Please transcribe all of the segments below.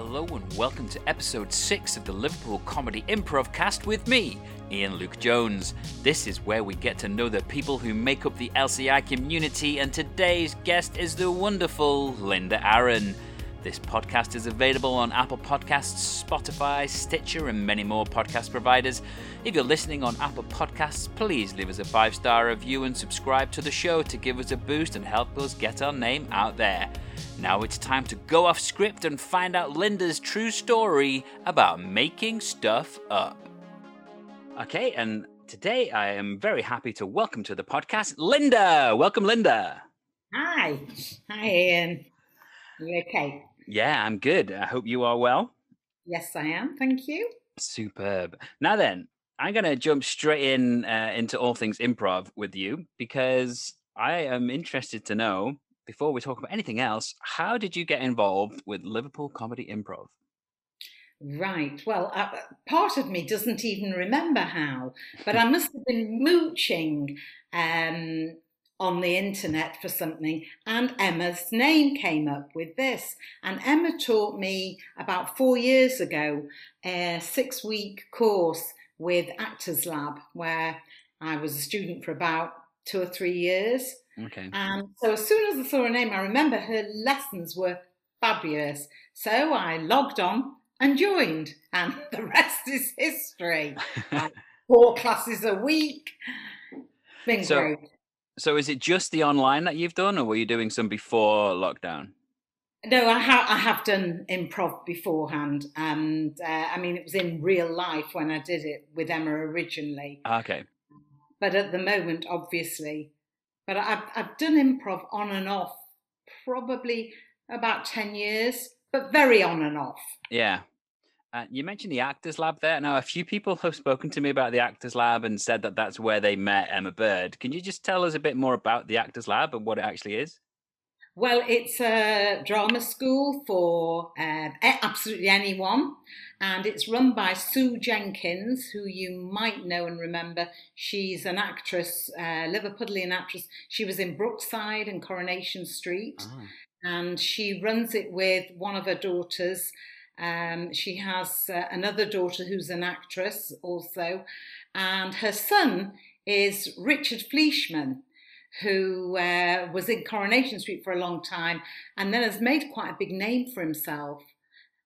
Hello and welcome to episode 6 of the Liverpool Comedy Improv Cast with me, Ian Luke Jones. This is where we get to know the people who make up the LCI community, and today's guest is the wonderful Linda Aaron. This podcast is available on Apple Podcasts, Spotify, Stitcher, and many more podcast providers. If you're listening on Apple Podcasts, please leave us a five star review and subscribe to the show to give us a boost and help us get our name out there. Now it's time to go off script and find out Linda's true story about making stuff up. Okay, and today I am very happy to welcome to the podcast Linda. Welcome, Linda. Hi. Hi, Ian. You okay? Yeah, I'm good. I hope you are well. Yes, I am. Thank you. Superb. Now then, I'm going to jump straight in uh, into all things improv with you because I am interested to know, before we talk about anything else, how did you get involved with Liverpool Comedy Improv? Right. Well, uh, part of me doesn't even remember how, but I must have been mooching um, on the internet for something, and Emma's name came up with this. And Emma taught me about four years ago a six week course with Actors Lab, where I was a student for about two or three years. Okay. And so as soon as I saw her name, I remember her lessons were fabulous. So I logged on and joined, and the rest is history. four classes a week. Been So- great. So is it just the online that you've done, or were you doing some before lockdown? No, I have I have done improv beforehand, and uh, I mean it was in real life when I did it with Emma originally. Okay. But at the moment, obviously, but I've I've done improv on and off, probably about ten years, but very on and off. Yeah. Uh, you mentioned the Actors Lab there. Now, a few people have spoken to me about the Actors Lab and said that that's where they met Emma Bird. Can you just tell us a bit more about the Actors Lab and what it actually is? Well, it's a drama school for a- absolutely anyone, and it's run by Sue Jenkins, who you might know and remember. She's an actress, uh, Liverpudlian actress. She was in Brookside and Coronation Street, Ah. and she runs it with one of her daughters. Um, she has uh, another daughter who's an actress also, and her son is Richard Fleeshman who uh, was in Coronation Street for a long time and then has made quite a big name for himself.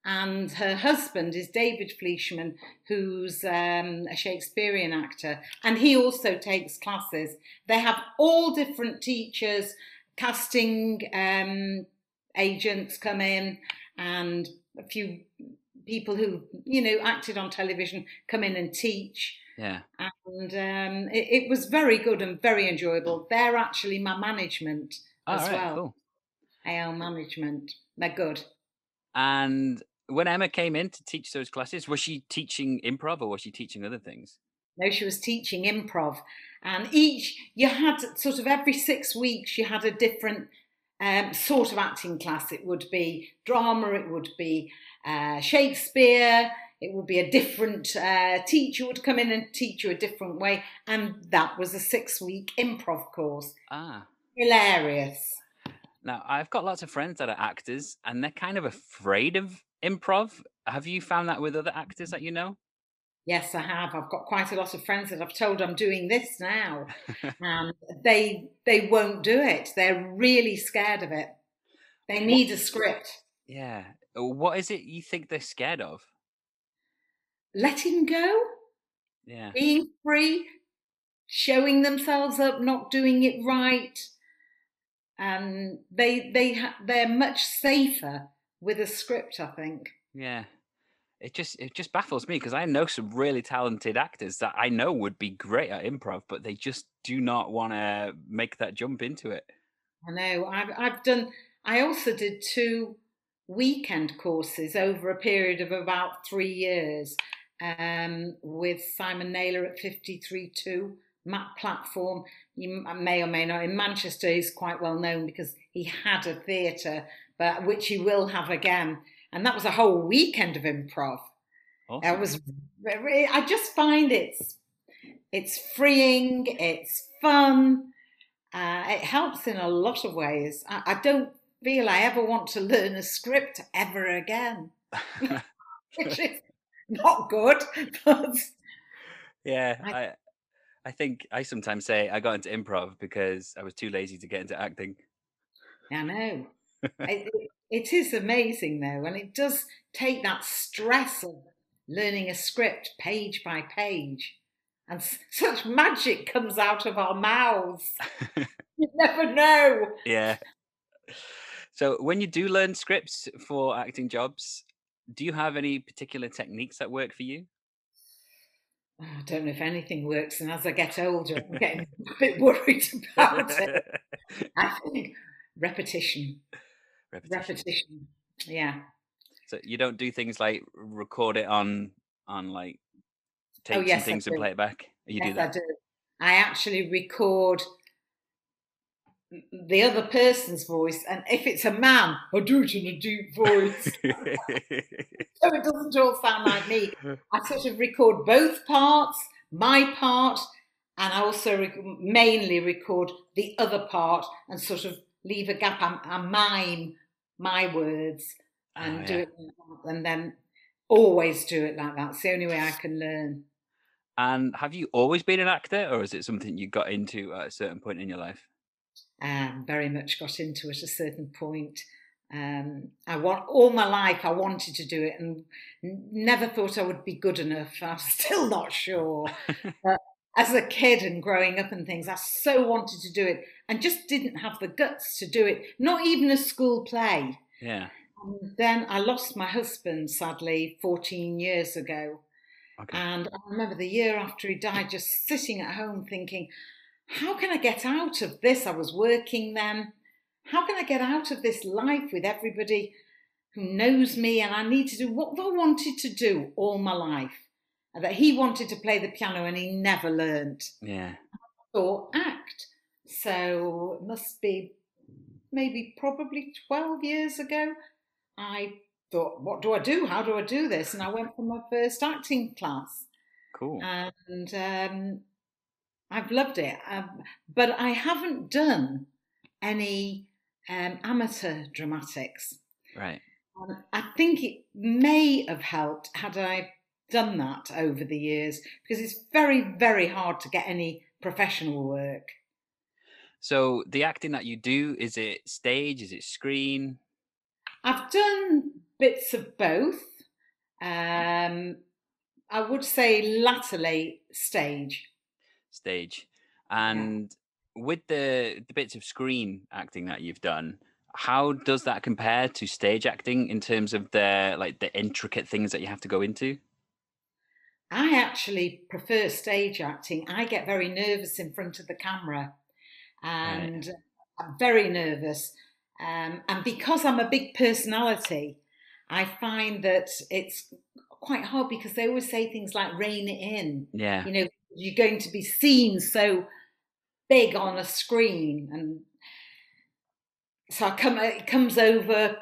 And her husband is David Fleeshman, who's um, a Shakespearean actor, and he also takes classes. They have all different teachers, casting um, agents come in, and a few people who you know acted on television come in and teach Yeah. and um, it, it was very good and very enjoyable. They're actually my management All as right. well. Cool. AL management. They're good. And when Emma came in to teach those classes, was she teaching improv or was she teaching other things? No, she was teaching improv, and each you had sort of every six weeks you had a different um, sort of acting class. It would be drama. It would be uh, Shakespeare. It would be a different uh, teacher would come in and teach you a different way, and that was a six-week improv course. Ah. Hilarious. Now, I've got lots of friends that are actors and they're kind of afraid of improv. Have you found that with other actors that you know? Yes, I have. I've got quite a lot of friends that I've told I'm doing this now, and they they won't do it. They're really scared of it. They need a script. yeah. Uh, What is it you think they're scared of? Letting go, Yeah. being free, showing themselves up, not doing it right, and they they ha- they're much safer with a script. I think. Yeah. It just it just baffles me because I know some really talented actors that I know would be great at improv, but they just do not want to make that jump into it. I know. I've I've done. I also did two weekend courses over a period of about three years um, with Simon Naylor at 53.2 Map Platform. You may or may not. In Manchester, he's quite well known because he had a theatre, but which he will have again. And that was a whole weekend of improv. Awesome. That was. I just find it's it's freeing. It's fun. Uh, it helps in a lot of ways. I, I don't feel I ever want to learn a script ever again, which is not good. But yeah, I, I think I sometimes say I got into improv because I was too lazy to get into acting. I know. it, it is amazing though, and it does take that stress of learning a script page by page, and such magic comes out of our mouths. you never know. Yeah. So when you do learn scripts for acting jobs, do you have any particular techniques that work for you? Oh, I don't know if anything works, and as I get older, I'm getting a bit worried about it. I think repetition. Repetition. repetition. Yeah. So you don't do things like record it on on like oh, tapes oh, yes, and things and play it back. You yes, do that. I do. I actually record the other person's voice, and if it's a man, I do it in a deep voice, so it doesn't all sound like me. I sort of record both parts, my part, and I also rec- mainly record the other part, and sort of leave a gap. I, I mime my words and oh, yeah. do it, and then always do it like that. It's the only way I can learn. And have you always been an actor, or is it something you got into at a certain point in your life? um, very much got into at a certain point. Um, I want all my life. I wanted to do it, and never thought I would be good enough. I'm still not sure. but as a kid and growing up and things, I so wanted to do it, and just didn't have the guts to do it. Not even a school play. Yeah. And then I lost my husband sadly 14 years ago. Okay. And I remember the year after he died, just sitting at home thinking, how can I get out of this? I was working then. How can I get out of this life with everybody who knows me and I need to do what I wanted to do all my life? And that he wanted to play the piano and he never learned. Yeah. Or act. So it must be maybe probably 12 years ago. I thought, what do I do? How do I do this? And I went for my first acting class. Cool. And um, I've loved it. Um, but I haven't done any um, amateur dramatics. Right. Um, I think it may have helped had I done that over the years because it's very, very hard to get any professional work. So the acting that you do, is it stage? Is it screen? I've done bits of both. Um, I would say latterly stage stage. And yeah. with the the bits of screen acting that you've done, how does that compare to stage acting in terms of the like the intricate things that you have to go into? I actually prefer stage acting. I get very nervous in front of the camera, and right. I'm very nervous. Um, and because I'm a big personality, I find that it's quite hard because they always say things like "rein it in." Yeah, you know, you're going to be seen so big on a screen and so come, it comes over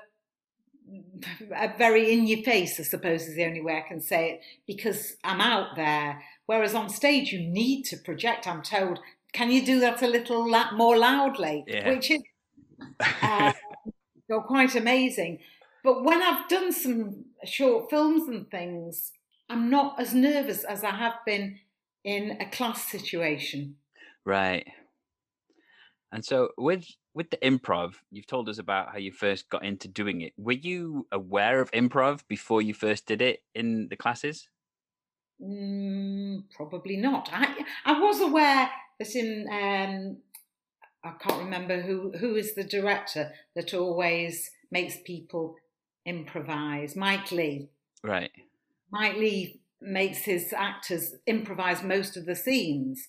a very in your face, I suppose is the only way I can say it, because I'm out there. Whereas on stage, you need to project. I'm told, can you do that a little more loudly? Yeah. Which is uh, quite amazing. But when I've done some short films and things, I'm not as nervous as I have been in a class situation. Right. And so with with the improv, you've told us about how you first got into doing it. Were you aware of improv before you first did it in the classes? Mm, probably not. I I was aware that in um, I can't remember who who is the director that always makes people improvise. Mike Leigh. Right. Mike Leigh makes his actors improvise most of the scenes.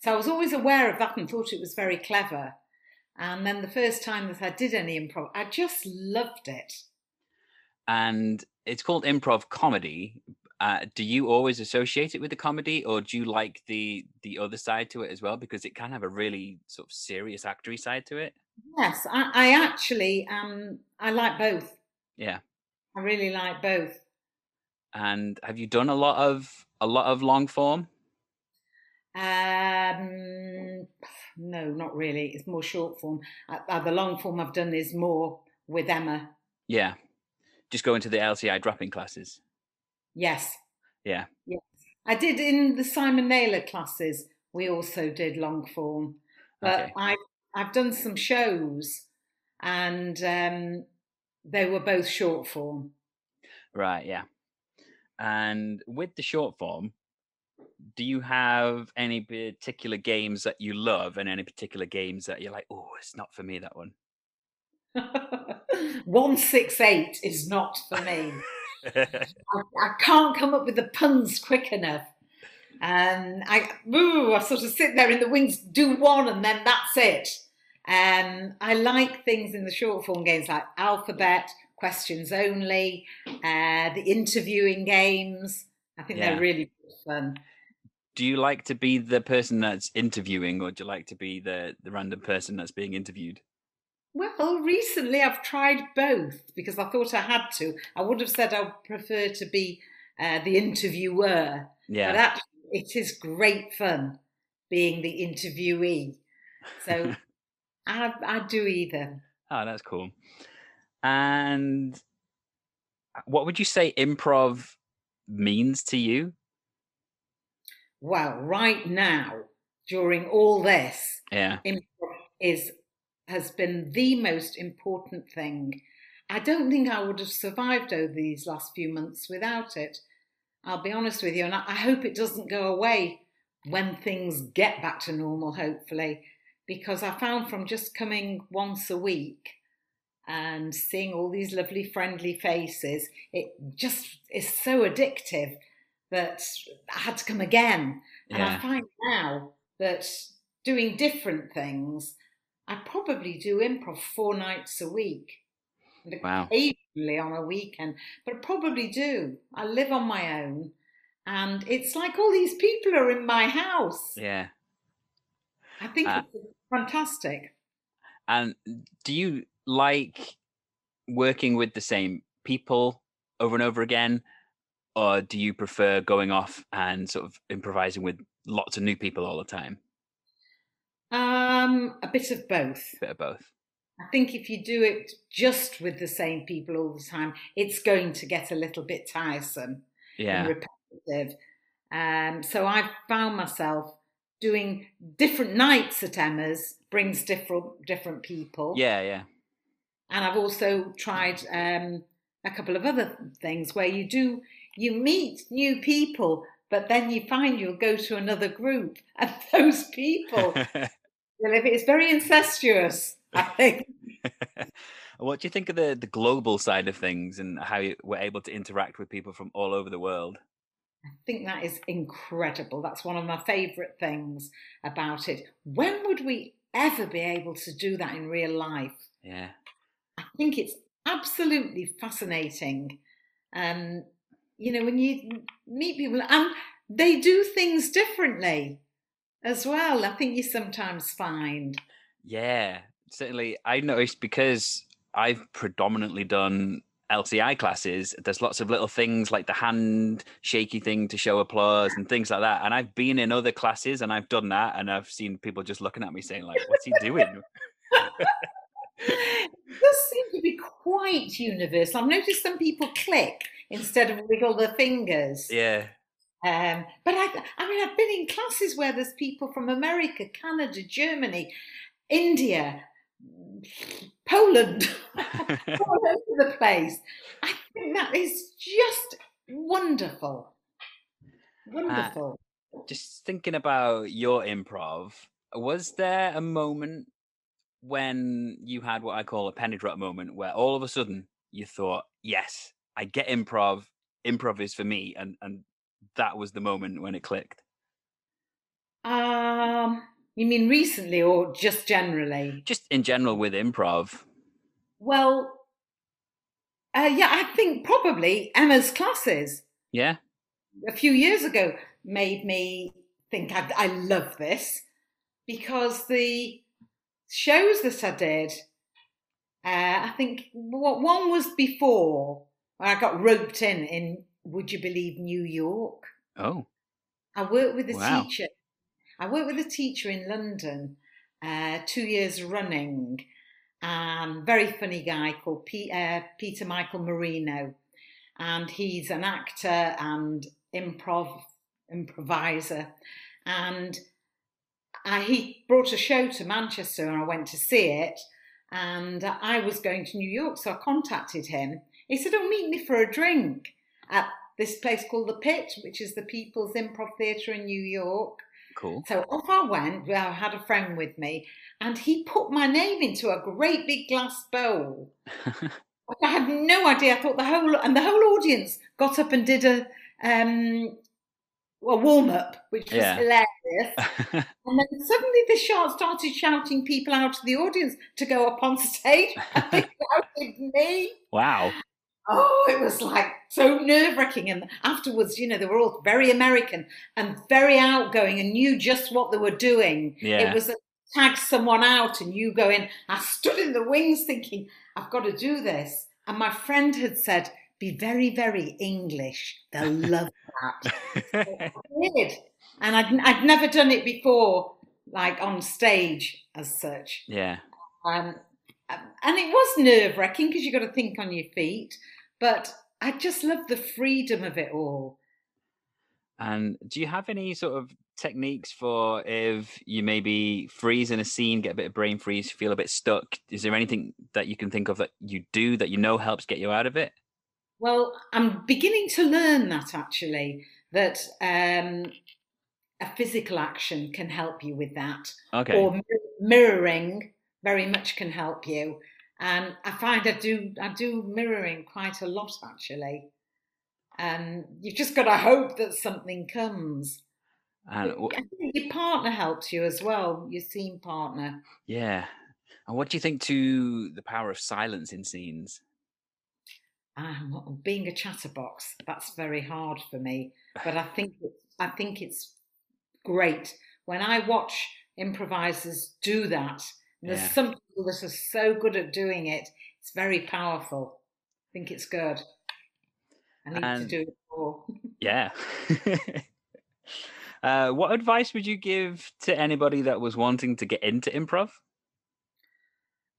So I was always aware of that and thought it was very clever. And then the first time that I did any improv, I just loved it. And it's called improv comedy. Uh, do you always associate it with the comedy, or do you like the the other side to it as well? Because it can have a really sort of serious actory side to it. Yes, I, I actually um I like both. Yeah, I really like both. And have you done a lot of a lot of long form? Um, no, not really. It's more short form. Uh, uh, the long form I've done is more with Emma. Yeah. Just going to the LCI dropping classes. Yes. Yeah. Yes. I did in the Simon Naylor classes. We also did long form, but Okay. I've I've done some shows, and um, they were both short form. Right, yeah. And with the short form, do you have any particular games that you love and any particular games that you're like, oh, it's not for me, that one? One six eight is not for me. I, I can't come up with the puns quick enough. And I, ooh, I sort of sit there in the wings, do one, and then that's it. Um, I like things in the short form games like alphabet, questions only, uh, the interviewing games. I think Yeah. they're really fun. do you like to be the person that's interviewing or do you like to be the, the random person that's being interviewed? Well, recently I've tried both because I thought I had to. I would have said I would prefer to be uh, the interviewer, but Yeah. actually, it is great fun being the interviewee. So I, I do either. Oh, that's cool. And uh, what would you say improv means to you? Well, right now, during all this, Yeah. improv is has been the most important thing. I don't think I would have survived over these last few months without it. I'll be honest with you, and I hope it doesn't go away when things get back to normal, hopefully, because I found from just coming once a week and seeing all these lovely, friendly faces, it just is so addictive that I had to come again. And I find now that doing different things, I probably do improv four nights a week. And Wow. occasionally on a weekend, but I probably do. I live on my own, and it's like all these people are in my house. Yeah. I think Uh, it's fantastic. And do you like working with the same people over and over again? Or do you prefer going off and sort of improvising with lots of new people all the time? Um, a bit of both. bit of both. I think if you do it just with the same people all the time, it's going to get a little bit tiresome Yeah. and repetitive. Um, so I've found myself doing different nights at Emma's brings different different people. Yeah, yeah. And I've also tried um, a couple of other things where you do you meet new people, but then you find you'll go to another group, and those people, it's very incestuous, I think. what do you think of the, the global side of things and how you were able to interact with people from all over the world? I think that is incredible. That's one of my favourite things about it. When would we ever be able to do that in real life? Yeah. I think it's absolutely fascinating. Um, you know, when you meet people and they do things differently as well. I think you sometimes find. Yeah, certainly. I noticed because I've predominantly done LCI classes, there's lots of little things like the hand shaky thing to show applause and things like that. And I've been in other classes and I've done that and I've seen people just looking at me saying, like, what's he doing? It does seem to be quite universal. I've noticed some people click instead of wiggle their fingers. yeah. Um, but I, I mean, I've been in classes where there's people from America, Canada, Germany, India, Poland, all over the place. I think that is just wonderful. Wonderful. just thinking about your improv, was there a moment when you had what I call a penny drop moment where all of a sudden you thought, yes, I get improv, improv is for me, and and that was the moment when it clicked? um, you mean recently or just generally? Just in general with improv. Well, uh, yeah, I think probably Emma's classes. Yeah. a few years ago made me think I, I love this because the shows that I did, uh, I think what one was before I got roped in in Would You Believe New York. Oh. I worked with a Wow. teacher. I worked with a teacher in London uh, two years running, and very funny guy called P, uh, Peter Michael Marino, and he's an actor and improv improviser, and I, he brought a show to Manchester, and I went to see it. And I was going to New York, so I contacted him. He said, "Oh, meet me for a drink at this place called the Pit, which is the People's Improv Theatre in New York." Cool. So off I went. Well, I had a friend with me, and he put my name into a great big glass bowl. I had no idea. I thought the whole and the whole audience got up and did a um, a warm up, which was Yeah. hilarious. and then suddenly the shot started shouting people out of the audience to go up on stage. And they shouted me. wow. Oh, it was like so nerve wracking. And afterwards, you know, they were all very American and very outgoing and knew just what they were doing. Yeah. It was a tag someone out and you go in. I stood in the wings thinking, I've got to do this. And my friend had said, be very, very English. They'll love that. I did. And I'd, I'd never done it before, like on stage as such. yeah. Um, and it was nerve wracking because you've got to think on your feet. But I just love the freedom of it all. And do you have any sort of techniques for if you maybe freeze in a scene, get a bit of brain freeze, feel a bit stuck? Is there anything that you can think of that you do that you know helps get you out of it? Well, I'm beginning to learn that actually, that um, a physical action can help you with that, Okay. or mirroring very much can help you. And I find I do I do mirroring quite a lot actually. And you've just got to hope that something comes. and wh- I think your partner helps you as well, your scene partner. yeah. And what do you think to the power of silence in scenes? Um, being a chatterbox, that's very hard for me. But I think I think it's great when I watch improvisers do that. There's Yeah. some people that are so good at doing it. It's very powerful. I think it's good. I need to do it more. Yeah. uh, what advice would you give to anybody that was wanting to get into improv?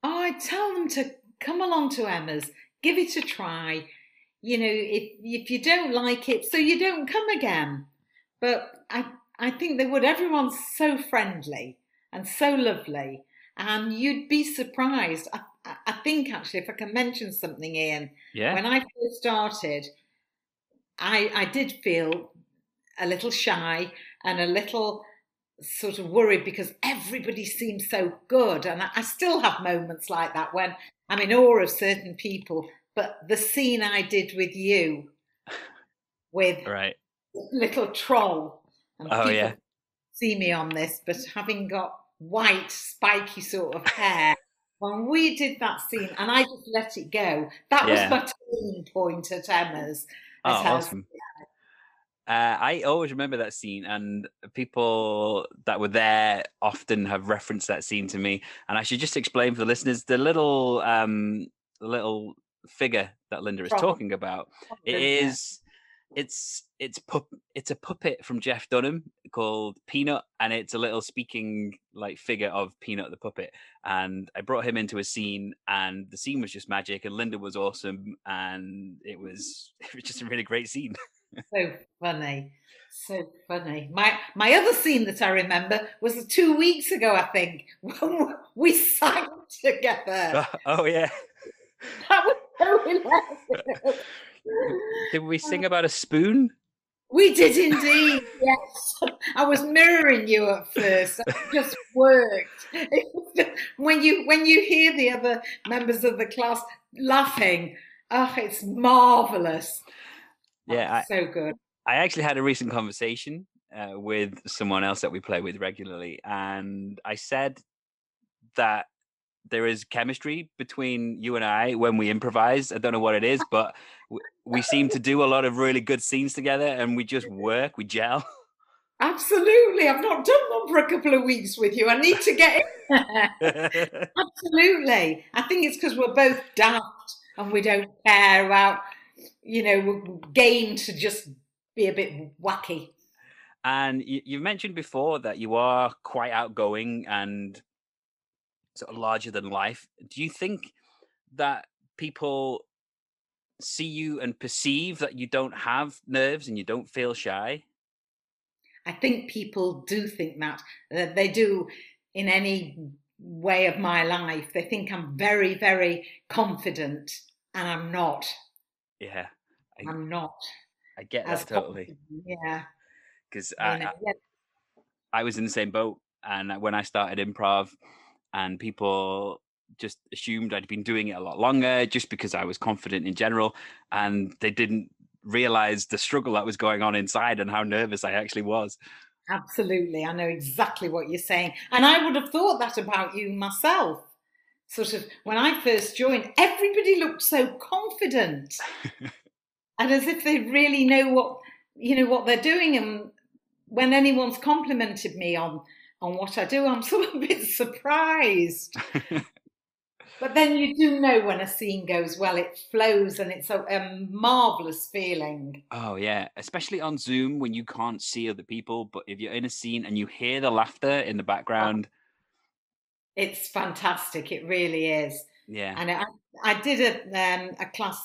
Oh, I tell them to come along to Emma's, give it a try. You know, if if you don't like it, so you don't come again. But I I think they would. Everyone's so friendly and so lovely, and you'd be surprised. I, I- think actually, if I can mention something, Ian, Yeah. when I first started, I I did feel a little shy and a little sort of worried because everybody seems so good, and I, I still have moments like that when I'm in awe of certain people. But the scene I did with you, with right. little troll, and Oh, people yeah. see me on this, but having got white, spiky sort of hair. When we did that scene and I just let it go, that Yeah. was my turning point at Emma's. Oh, awesome. Uh, I always remember that scene, and people that were there often have referenced that scene to me. And I should just explain for the listeners the little, um, the little figure that Linda is talking about. It is, it's, it's pup, it's a puppet from Jeff Dunham called Peanut, and it's a little speaking like figure of Peanut the puppet. And I brought him into a scene, and the scene was just magic, and Linda was awesome, and it was, it was just a really great scene. So funny. So funny. My my other scene that I remember was two weeks ago, I think, when we sang together. oh yeah. That was so hilarious. Did we sing about a spoon? We did indeed, yes. I was mirroring you at first. It just worked. It was just- when you when you hear the other members of the class laughing, oh, it's marvelous. Yeah, I, so good. I actually had a recent conversation uh, with someone else that we play with regularly, and I said that there is chemistry between you and I when we improvise. I don't know what it is, but we seem to do a lot of really good scenes together, and we just work, we gel. Absolutely. I've not done one for a couple of weeks with you. I need to get in there. Absolutely. I think it's because we're both daft and we don't care about, you know, we're game to just be a bit wacky. And you, you mentioned before that you are quite outgoing and sort of larger than life. Do you think that people see you and perceive that you don't have nerves and you don't feel shy? I think people do think that. that they do in any way of my life. They think I'm very, very confident, and I'm not. Yeah, I, am not. I get that totally. Yeah, because I, I, I was in the same boat, and when I started improv, and people just assumed I'd been doing it a lot longer just because I was confident in general, and they didn't realize the struggle that was going on inside and how nervous I actually was. Absolutely. I know exactly what you're saying. And I would have thought that about you myself. Sort of when I first joined, everybody looked so confident and as if they really know what you know what they're doing. And when anyone's complimented me on on what I do, I'm sort of a bit surprised. But then you do know when a scene goes well, it flows and it's a, a marvelous feeling. Oh yeah, especially on Zoom when you can't see other people, but if you're in a scene and you hear the laughter in the background, it's fantastic. It really is. Yeah. And I, I did a um, a class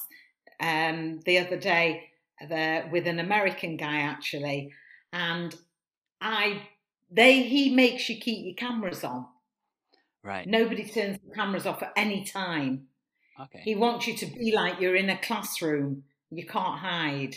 um, the other day there with an American guy actually, and I they he makes you keep your cameras on. Right. Nobody turns the cameras off at any time. Okay. He wants you to be like you're in a classroom. You can't hide.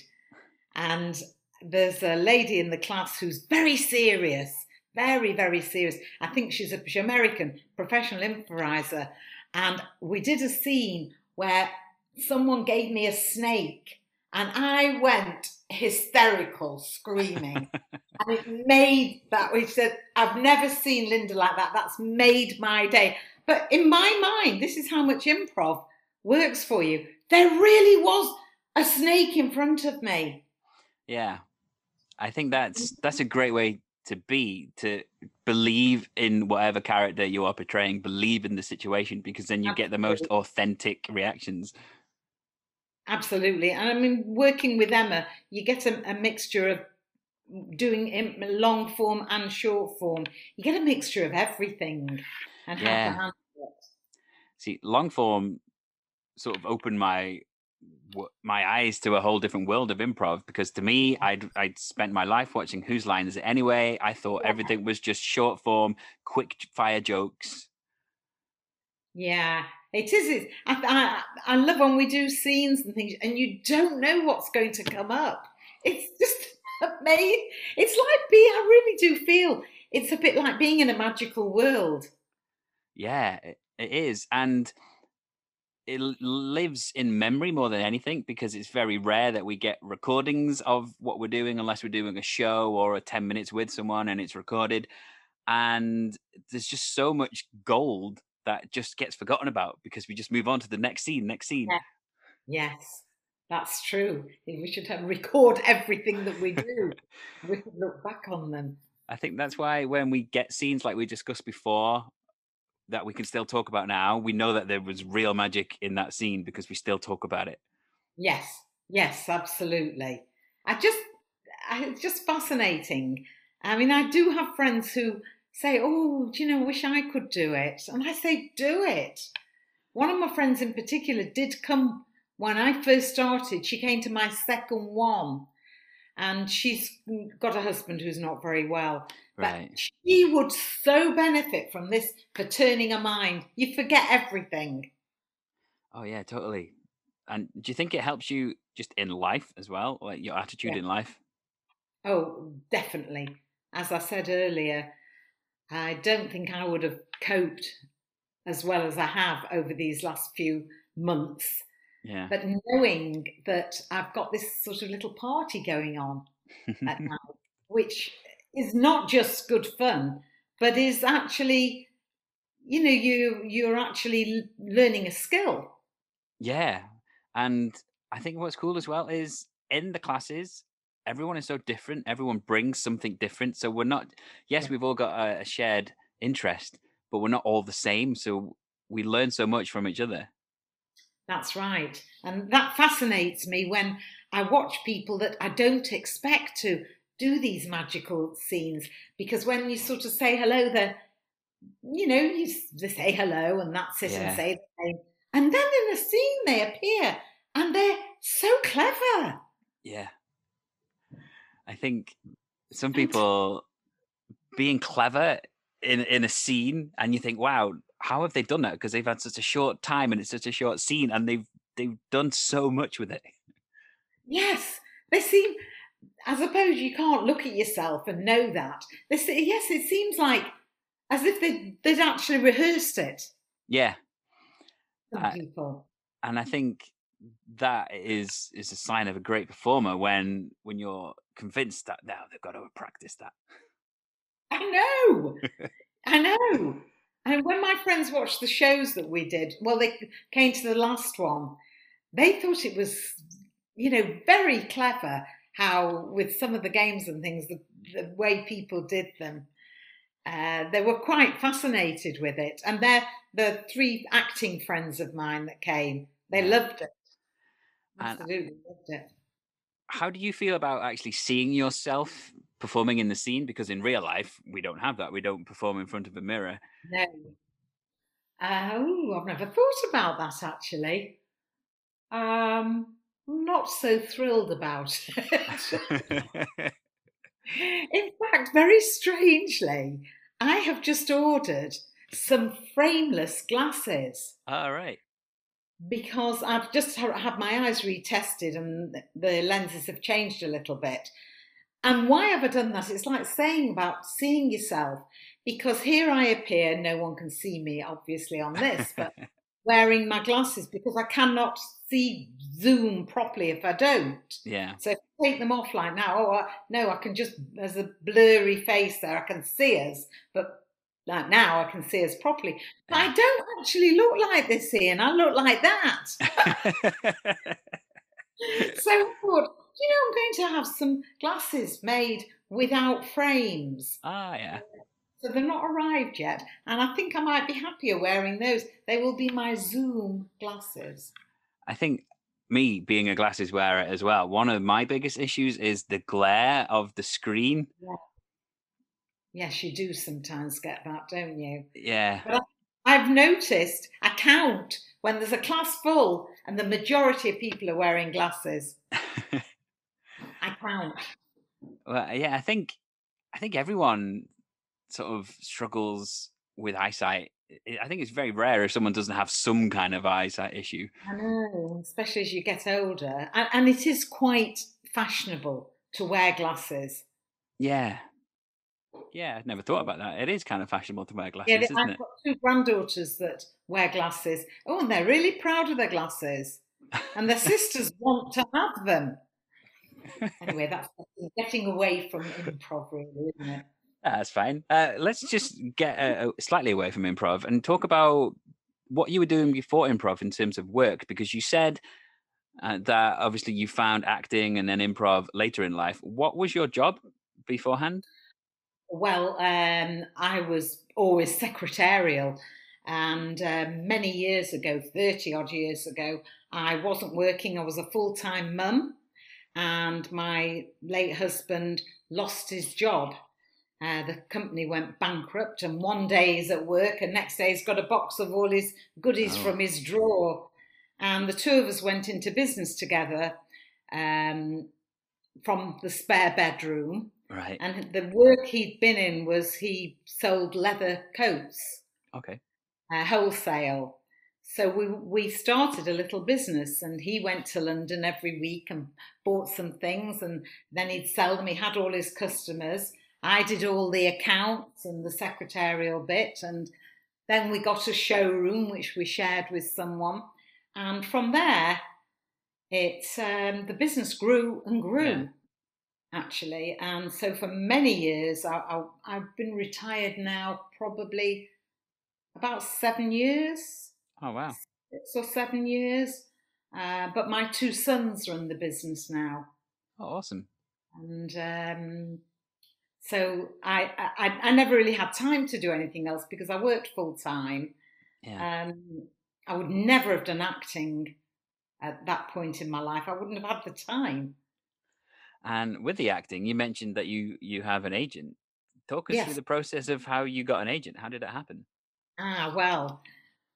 And there's a lady in the class who's very serious, very, very serious. I think she's a she's American professional improviser. And we did a scene where someone gave me a snake and I went hysterical, screaming. and it made that, we said, I've never seen Linda like that. That's made my day. But in my mind, this is how much improv works for you. There really was a snake in front of me. Yeah. I think that's mm-hmm. that's a great way to be to believe in whatever character you are portraying believe in the situation because then you Absolutely. get the most authentic reactions Absolutely. And I mean, working with Emma, you get a, a mixture of doing long form and short form. You get a mixture of everything and yeah. how to handle it. See, long form sort of opened my my eyes to a whole different world of improv because to me I'd I'd spent my life watching Whose Line Is It Anyway. I thought yeah. everything was just short form, quick fire jokes. Yeah, it is. It, I, I, I love when we do scenes and things, and you don't know what's going to come up. It's just amazing. It's like being. I really do feel it's a bit like being in a magical world. Yeah, it is, and it lives in memory more than anything because it's very rare that we get recordings of what we're doing unless we're doing a show or a 10 minutes with someone and it's recorded and there's just so much gold that just gets forgotten about because we just move on to the next scene, next scene. Yes, that's true. We should have record everything that we do. we could look back on them. I think that's why when we get scenes like we discussed before that we can still talk about now, we know that there was real magic in that scene because we still talk about it. Yes, yes, absolutely. I just, it's just fascinating. I mean, I do have friends who say, Oh, do you know, wish I could do it. And I say, Do it. One of my friends in particular did come when I first started. She came to my second one and she's got a husband who's not very well. Right. But she would so benefit from this for turning a mind. You forget everything. Oh, yeah, totally. And do you think it helps you just in life as well, like your attitude yeah. in life? Oh, definitely. As I said earlier, I don't think I would have coped as well as I have over these last few months. Yeah. But knowing that I've got this sort of little party going on at night, which is not just good fun, but is actually, you know, you you're actually learning a skill. Yeah, and I think what's cool as well is in the classes everyone is so different. Everyone brings something different. So we're not, yes, yeah. we've all got a, a shared interest, but we're not all the same. So we learn so much from each other. That's right. And that fascinates me when I watch people that I don't expect to do these magical scenes because when you sort of say hello, they're you know, you they say hello and that's it Yeah. and say the same. And then in a scene they appear and they're so clever. Yeah. I think some people being clever in in a scene and you think, wow, how have they done that? Because they've had such a short time and it's such a short scene and they've they've done so much with it. Yes, they seem. I suppose you can't look at yourself and know that. They say, yes, it seems like as if they they'd actually rehearsed it. Yeah. Some I- people. And I think that is is a sign of a great performer when when you're convinced that now they've got to practice that. I know, I know. And when my friends watched the shows that we did, well, they came to the last one. They thought it was, you know, very clever how with some of the games and things, the, the way people did them. Uh, they were quite fascinated with it, and they're the three acting friends of mine that came. They loved it. And- Absolutely loved it. How do you feel about actually seeing yourself performing in the scene? Because in real life, we don't have that. We don't perform in front of a mirror. No. Oh, I've never thought about that actually. Um, I'm not so thrilled about it. In fact, very strangely, I have just ordered some frameless glasses All right. because I've just had my eyes retested and the lenses have changed a little bit. And why have I done that? It's like saying about seeing yourself because here I appear, no one can see me obviously on this, but wearing my glasses because I cannot see Zoom properly if I don't. yeah. So if I take them off like now, oh I, no, I can just there's a blurry face there. I can see us, but like now I can see us properly. But I don't actually look like this, Ian. I look like that. so thought, you know, I'm going to have some glasses made without frames. ah, yeah. So they're not arrived yet, and I think I might be happier wearing those. They will be my Zoom glasses. I think me being a glasses wearer as well, one of my biggest issues is the glare of the screen. Yes, you do sometimes get that, don't you? Yeah. I've noticed I count when there's a class full and the majority of people are wearing glasses. I count. well, uh, yeah, I think I think everyone sort of struggles with eyesight. I- think it's very rare if someone doesn't have some kind of eyesight issue. I know, especially as you get older. And, and it is quite fashionable to wear glasses. Yeah. Yeah, I'd never thought about that. It is kind of fashionable to wear glasses, Yeah, isn't I've it? got two granddaughters that wear glasses. Oh, and they're really proud of their glasses. And their sisters want to have them. Anyway, that's getting away from improv, really, isn't it? That's fine. Uh, let's just get uh, uh, slightly away from improv and talk about what you were doing before improv in terms of work, because you said uh, that obviously you found acting and then improv later in life. What was your job beforehand? Well, um, I was always secretarial, and um, many years ago, 30 odd years ago, I wasn't working. I was a full time mum, and my late husband lost his job. Uh, the company went bankrupt, and one day he's at work, and next day he's got a box of all his goodies Oh. from his drawer. And the two of us went into business together um, from the spare bedroom. Right. And the work he'd been in was he sold leather coats, Okay. uh, wholesale. So we we started a little business, and he went to London every week and bought some things, and then he'd sell them. He had all his customers. I did all the accounts and the secretarial bit, and then we got a showroom which we shared with someone, and from there, it um, the business grew and grew Yeah. actually. And so for many years, I, I, I've been retired now, probably about seven years, Oh wow. six or seven years. Uh, but my two sons run the business now, Oh, awesome. and um, so I, I I never really had time to do anything else because I worked full time. Yeah. Um, I would never have done acting at that point in my life. I wouldn't have had the time. And with the acting, you mentioned that you you have an agent. Talk us Yes. through the process of how you got an agent. How did it happen? Ah, well,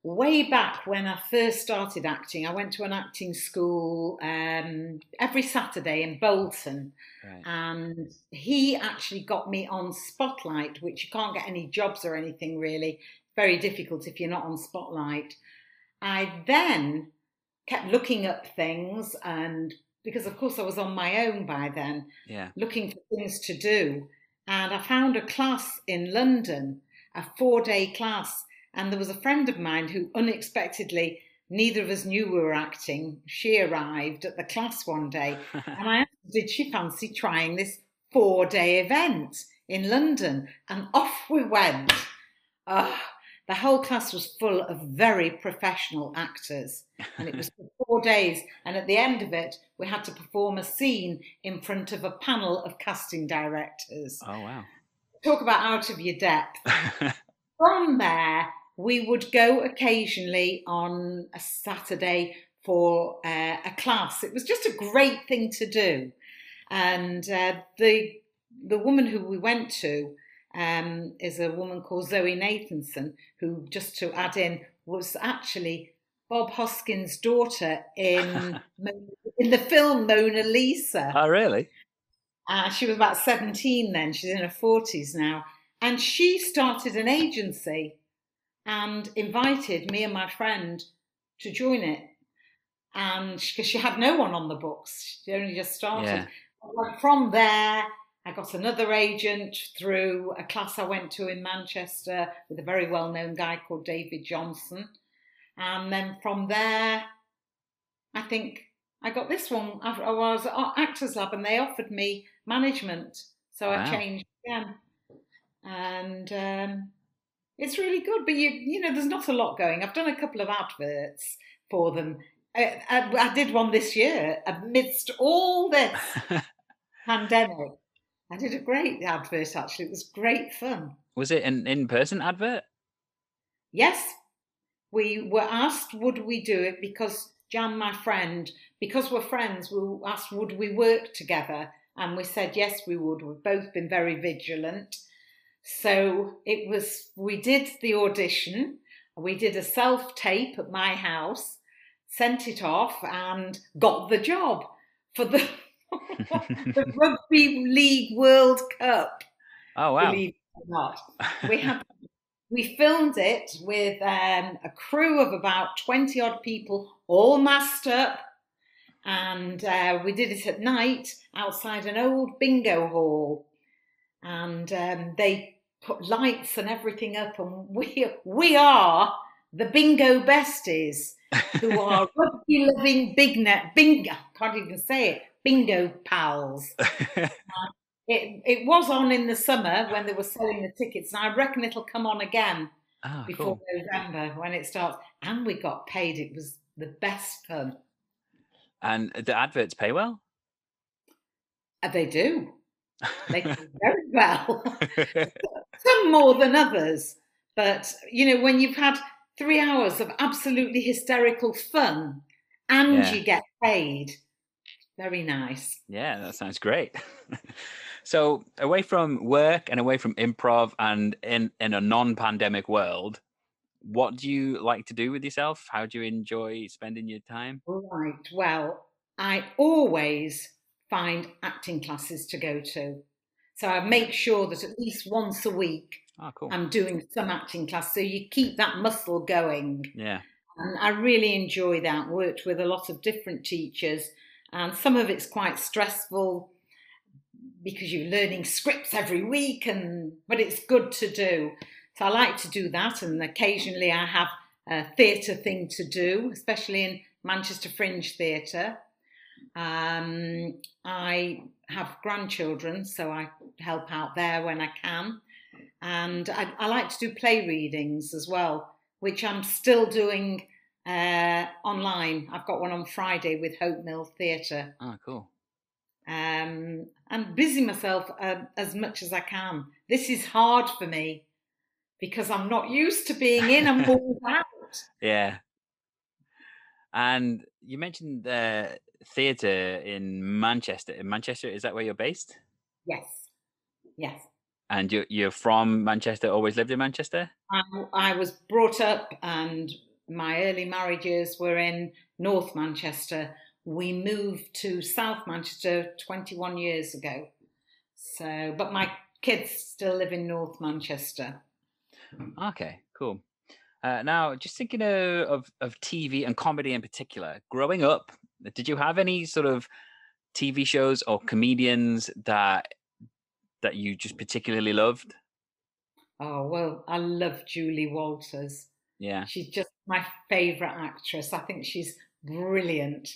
way back when I first started acting, I went to an acting school um, every Saturday in Bolton, Right. and he actually got me on Spotlight, which you can't get any jobs or anything really. Very difficult if you're not on Spotlight. I then kept looking up things, and because of course I was on my own by then, Yeah. looking for things to do. And I found a class in London, a four day class. And there was a friend of mine who unexpectedly, neither of us knew we were acting. She arrived at the class one day and I asked, did she fancy trying this four day event in London? And off we went. Ah, the whole class was full of very professional actors. And it was for four days. And at the end of it, we had to perform a scene in front of a panel of casting directors. oh wow. Talk about out of your depth. From there, we would go occasionally on a Saturday for uh, a class. It was just a great thing to do. And uh, the the woman who we went to um, is a woman called Zoe Nathenson, who, just to add in, was actually Bob Hoskins' daughter in in the film Mona Lisa. oh really? Uh, she was about 17 then. She's in her 40s now. And she started an agency and invited me and my friend to join it. And because she had no one on the books, she only just started. Yeah. From there, I got another agent through a class I went to in Manchester with a very well known guy called David Johnson. And then from there, I think I got this one. I I was at Actors Lab and they offered me management. So Wow. I changed again. And um, it's really good. But you, you know, there's not a lot going. I've done a couple of adverts for them. I, I, I did one this year amidst all this pandemic. I did a great advert actually. It was great fun. Was it an in-person advert? Yes, we were asked would we do it because Jan, my friend, because we're friends, we were asked would we work together, and we said yes, we would. We've both been very vigilant, so it was. We did the audition. We did a self tape at my house, sent it off, and got the job for the the Rugby League World Cup Oh wow. believe it or not. We had we filmed it with um, a crew of about twenty odd people, all masked up, and uh, we did it at night outside an old bingo hall, and um, they put lights and everything up, and we we are the bingo besties who are rugby loving big net bingo can't even say it bingo pals. Uh, it it was on in the summer when they were selling the tickets, and I reckon it'll come on again oh, before cool. November when it starts. And we got paid. It was the best fun. And the adverts pay well? And they do. They do very well. Some more than others, but you know when you've had three hours of absolutely hysterical fun and Yeah. you get paid, very nice. yeah, that sounds great. so, away from work and away from improv and in in a non-pandemic world, what do you like to do with yourself? How do you enjoy spending your time? Right. Well, I always find acting classes to go to. So I make sure that at least once a week Oh, cool. I'm doing some acting class. So you keep that muscle going. yeah. And I really enjoy that. Worked with a lot of different teachers, and some of it's quite stressful because you're learning scripts every week, and but it's good to do. So I like to do that, and occasionally I have a theatre thing to do, especially in Manchester Fringe Theatre. Um, I have grandchildren, so I help out there when I can. And I, I like to do play readings as well, which I'm still doing uh, online. I've got one on Friday with Hope Mill Theatre. Oh, cool. Um, and busy myself uh, as much as I can. This is hard for me because I'm not used to being in. I'm always out. Yeah. And you mentioned uh, theatre in Manchester. In Manchester, is that where you're based? Yes, yes. And you're, you're from Manchester, always lived in Manchester? I, I was brought up, and my early marriages were in North Manchester. We moved to South Manchester 21 years ago. So, but my kids still live in North Manchester. Okay, cool. Uh, now, just thinking of, of, of TV and comedy in particular, growing up, did you have any sort of TV shows or comedians that that you just particularly loved? Oh well, I love Julie Walters. Yeah, she's just my favourite actress. I think she's brilliant.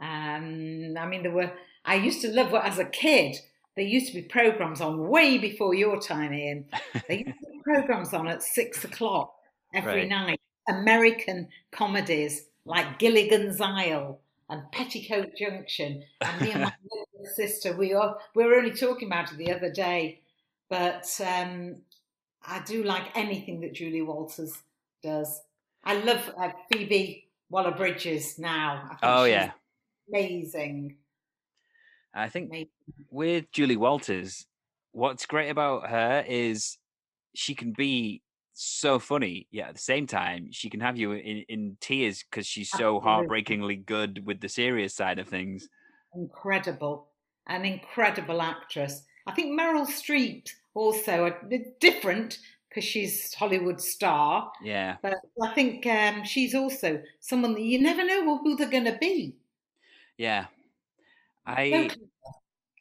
Um, I mean, there were. I used to love her as a kid. There used to be programs on way before your time, Ian. There used to be programs on at six o'clock every right. night. American comedies like Gilligan's Isle and Petticoat Junction. And me and my little sister, we are we were only talking about it the other day, but um, I do like anything that Julie Walters does. I love uh, Phoebe Waller Bridges now. oh yeah, amazing. I think amazing. with Julie Walters, what's great about her is she can be so funny. Yeah, at the same time, she can have you in, in tears because she's so Absolutely. heartbreakingly good with the serious side of things. Incredible. An incredible actress. I think Meryl Streep also a bit different because she's Hollywood star. Yeah. But I think um, she's also someone that you never know who they're going to be. Yeah. I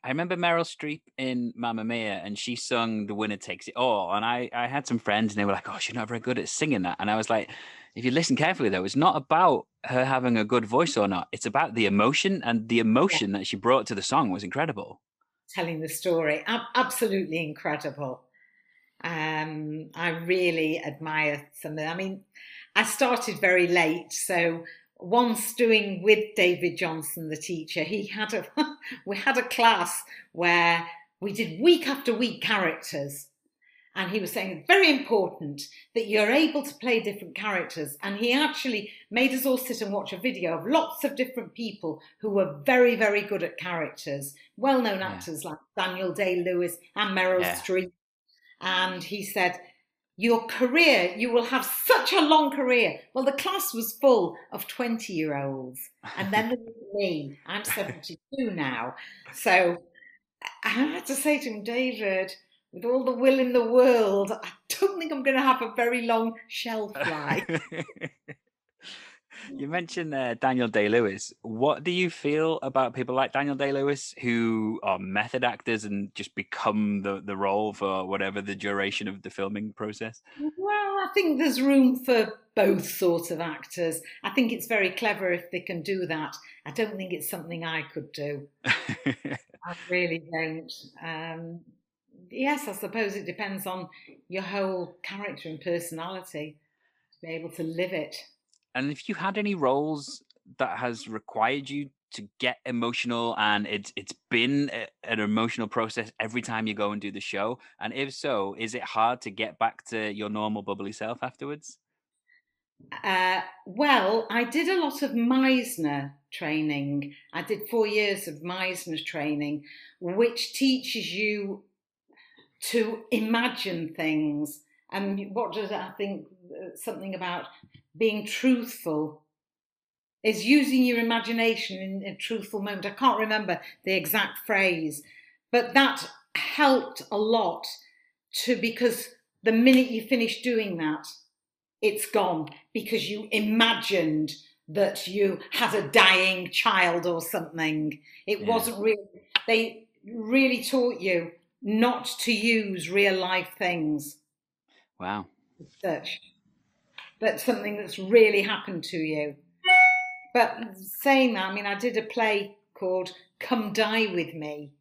I remember Meryl Streep in Mamma Mia, and she sung "The Winner Takes It All," and I I had some friends, and they were like, "Oh, she's not very good at singing that," and I was like, if you listen carefully, though, it's not about her having a good voice or not. It's about the emotion, and the emotion yeah. that she brought to the song was incredible. Telling the story, absolutely incredible. Um, I really admire some. I mean, I started very late, so once doing with David Johnson, the teacher, he had a we had a class where we did week after week characters. And he was saying it's very important that you're able to play different characters. And he actually made us all sit and watch a video of lots of different people who were very, very good at characters. Well known yeah. actors like Daniel Day Lewis and Meryl yeah. Streep. And he said, your career, you will have such a long career. Well, the class was full of 20 year olds. And then there was me. I'm 72 now. So I had to say to him, David, with all the will in the world, I don't think I'm going to have a very long shelf life. You mentioned uh, Daniel Day Lewis. What do you feel about people like Daniel Day Lewis who are method actors and just become the, the role for whatever the duration of the filming process? Well, I think there's room for both sorts of actors. I think it's very clever if they can do that. I don't think it's something I could do. I really don't. Um, yes, I suppose it depends on your whole character and personality to be able to live it. And if you had any roles that has required you to get emotional and it's it's been a, an emotional process every time you go and do the show? And if so is it hard to get back to your normal bubbly self afterwards? Uh, well i did a lot of meisner training. I did four years of meisner training which teaches you to imagine things. And what does i think uh, something about being truthful is using your imagination in a truthful moment. I can't remember the exact phrase, but that helped a lot to because the minute you finish doing that, it's gone because you imagined that you had a dying child or something. It yeah. wasn't really, they really taught you not to use real life things. Wow. Such that's something that's really happened to you. But saying that, I mean, I did a play called Come Die With Me.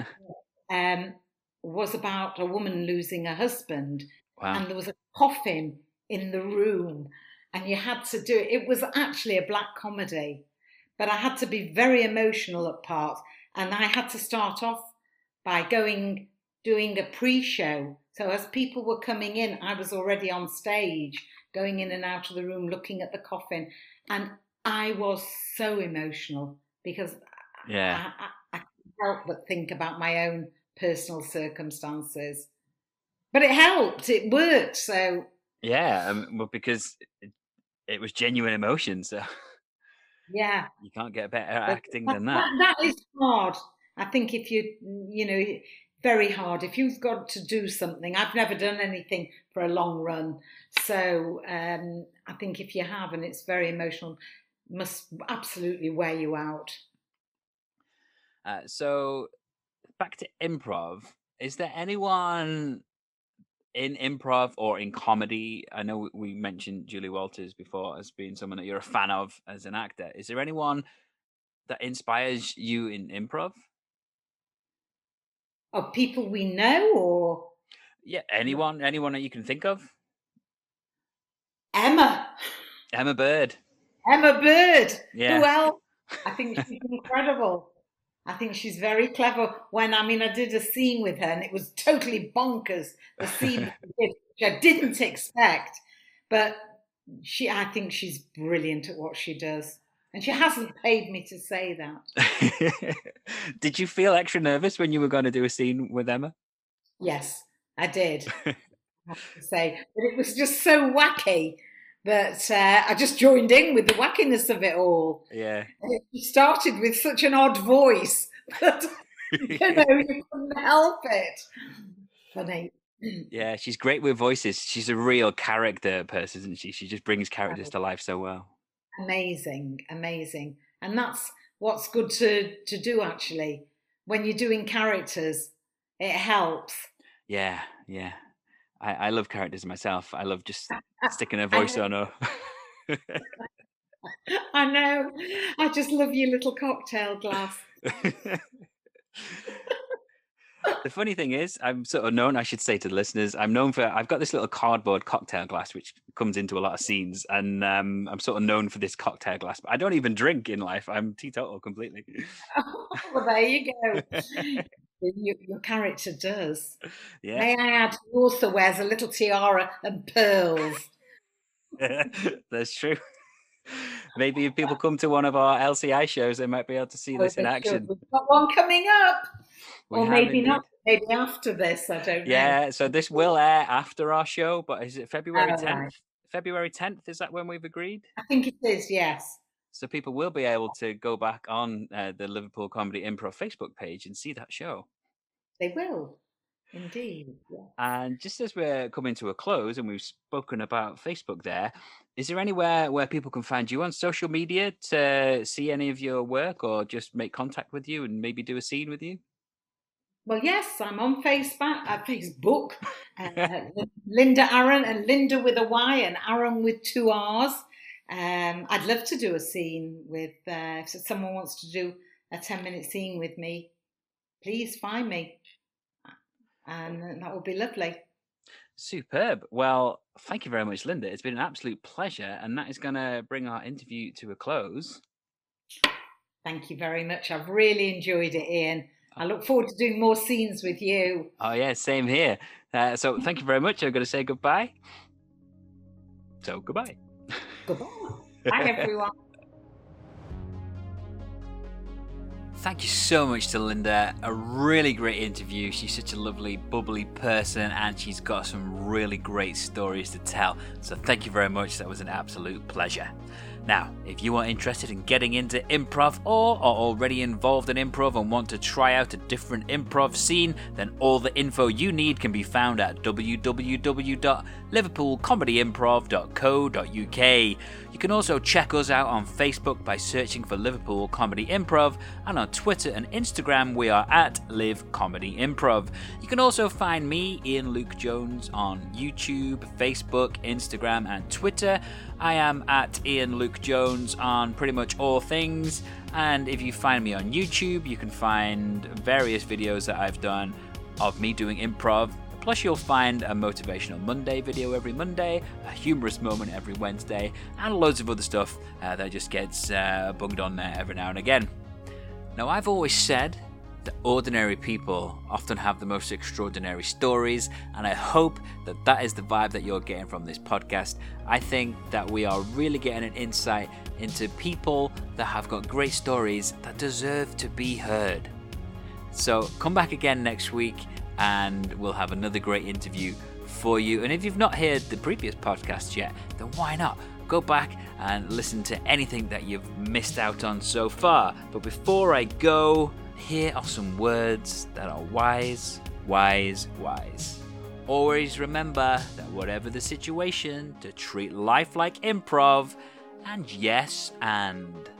um, was about a woman losing a husband, wow. and there was a coffin in the room, and you had to do it. It was actually a black comedy, but I had to be very emotional at parts, and I had to start off by going doing a pre-show. So as people were coming in, I was already on stage going in and out of the room, looking at the coffin. And I was so emotional because yeah. I, I, I can't help but think about my own personal circumstances. but it helped. It worked. So yeah, um, well, because it, it, was genuine emotion. So yeah, you can't get better at acting that, than that. that. That is hard. I think if you you know very hard if you've got to do something. I've never done anything for a long run, so um, I think if you have and it's very emotional, must absolutely wear you out. Uh, so back to improv. Is there anyone in improv or in comedy? I know we mentioned Julie Walters before as being someone that you're a fan of as an actor. Is there anyone that inspires you in improv? Of people we know, or yeah, anyone, anyone that you can think of. Emma. Emma Bird. Emma Bird. Yeah. Who else? I think she's incredible. I think she's very clever. When I mean, I did a scene with her, and it was totally bonkers. The scene which I didn't expect, but she. I think she's brilliant at what she does, and she hasn't paid me to say that. did you feel extra nervous when you were going to do a scene with Emma? Yes, I did. I have to say, but it was just so wacky that uh, I just joined in with the wackiness of it all. Yeah. It started with such an odd voice that you know you couldn't help it. Funny. Yeah, she's great with voices. She's a real character person, isn't she? She just brings characters to life so well. Amazing, amazing, and that's what's good to to do actually. When you're doing characters, it helps. Yeah, yeah. I, I love characters myself. I love just sticking a voice on her. I know. I just love your little cocktail glass. the funny thing is, I'm sort of known, I should say to the listeners, I'm known for, I've got this little cardboard cocktail glass which comes into a lot of scenes. And um, I'm sort of known for this cocktail glass, but I don't even drink in life. I'm teetotal completely. Oh, well, there you go. your, your, character does. Yeah. May I add, he also wears a little tiara and pearls. That's true. Maybe if people come to one of our LCI shows, they might be able to see oh, this in action. We've got one coming up. We or maybe indeed. not. Maybe after this, I don't know. Yeah, so this will air after our show, but is it February oh, 10th? Right. February 10th, is that when we've agreed? I think it is, yes. So people will be able to go back on uh, the Liverpool Comedy Improv Facebook page and see that show. They will, indeed. And just as we're coming to a close, and we've spoken about Facebook there, is there anywhere where people can find you on social media to see any of your work or just make contact with you and maybe do a scene with you? Well, yes, I'm on Facebook, uh, Facebook, uh, Lynda Arron, and Lynda with a Y and Arron with two R's. Um, I'd love to do a scene with, uh, if someone wants to do a 10 minute scene with me, please find me. And that would be lovely. Superb. Well, thank you very much, Lynda. It's been an absolute pleasure. And that is going to bring our interview to a close. Thank you very much. I've really enjoyed it, Ian. I look forward to doing more scenes with you. Oh, yeah, same here. Uh, so thank you very much. I'm going to say goodbye. So, goodbye. Goodbye. Bye, everyone. Thank you so much to Lynda. A really great interview. She's such a lovely, bubbly person and she's got some really great stories to tell. So, thank you very much. That was an absolute pleasure. Now, if you are interested in getting into improv or are already involved in improv and want to try out a different improv scene, then all the info you need can be found at www.liverpoolcomedyimprov.co.uk. You can also check us out on Facebook by searching for Liverpool Comedy Improv, and on Twitter and Instagram we are at Live Comedy Improv. You can also find me, Ian Luke Jones, on YouTube, Facebook, Instagram, and Twitter. I am at Ian Luke Jones on pretty much all things. And if you find me on YouTube, you can find various videos that I've done of me doing improv. Plus, you'll find a Motivational Monday video every Monday, a humorous moment every Wednesday, and loads of other stuff uh, that just gets uh, bunged on there every now and again. Now, I've always said that ordinary people often have the most extraordinary stories, and I hope that that is the vibe that you're getting from this podcast. I think that we are really getting an insight into people that have got great stories that deserve to be heard. So come back again next week and we'll have another great interview for you. And if you've not heard the previous podcast yet, then why not? Go back and listen to anything that you've missed out on so far. But before I go, here are some words that are wise, wise, wise. Always remember that whatever the situation, to treat life like improv, and yes, and.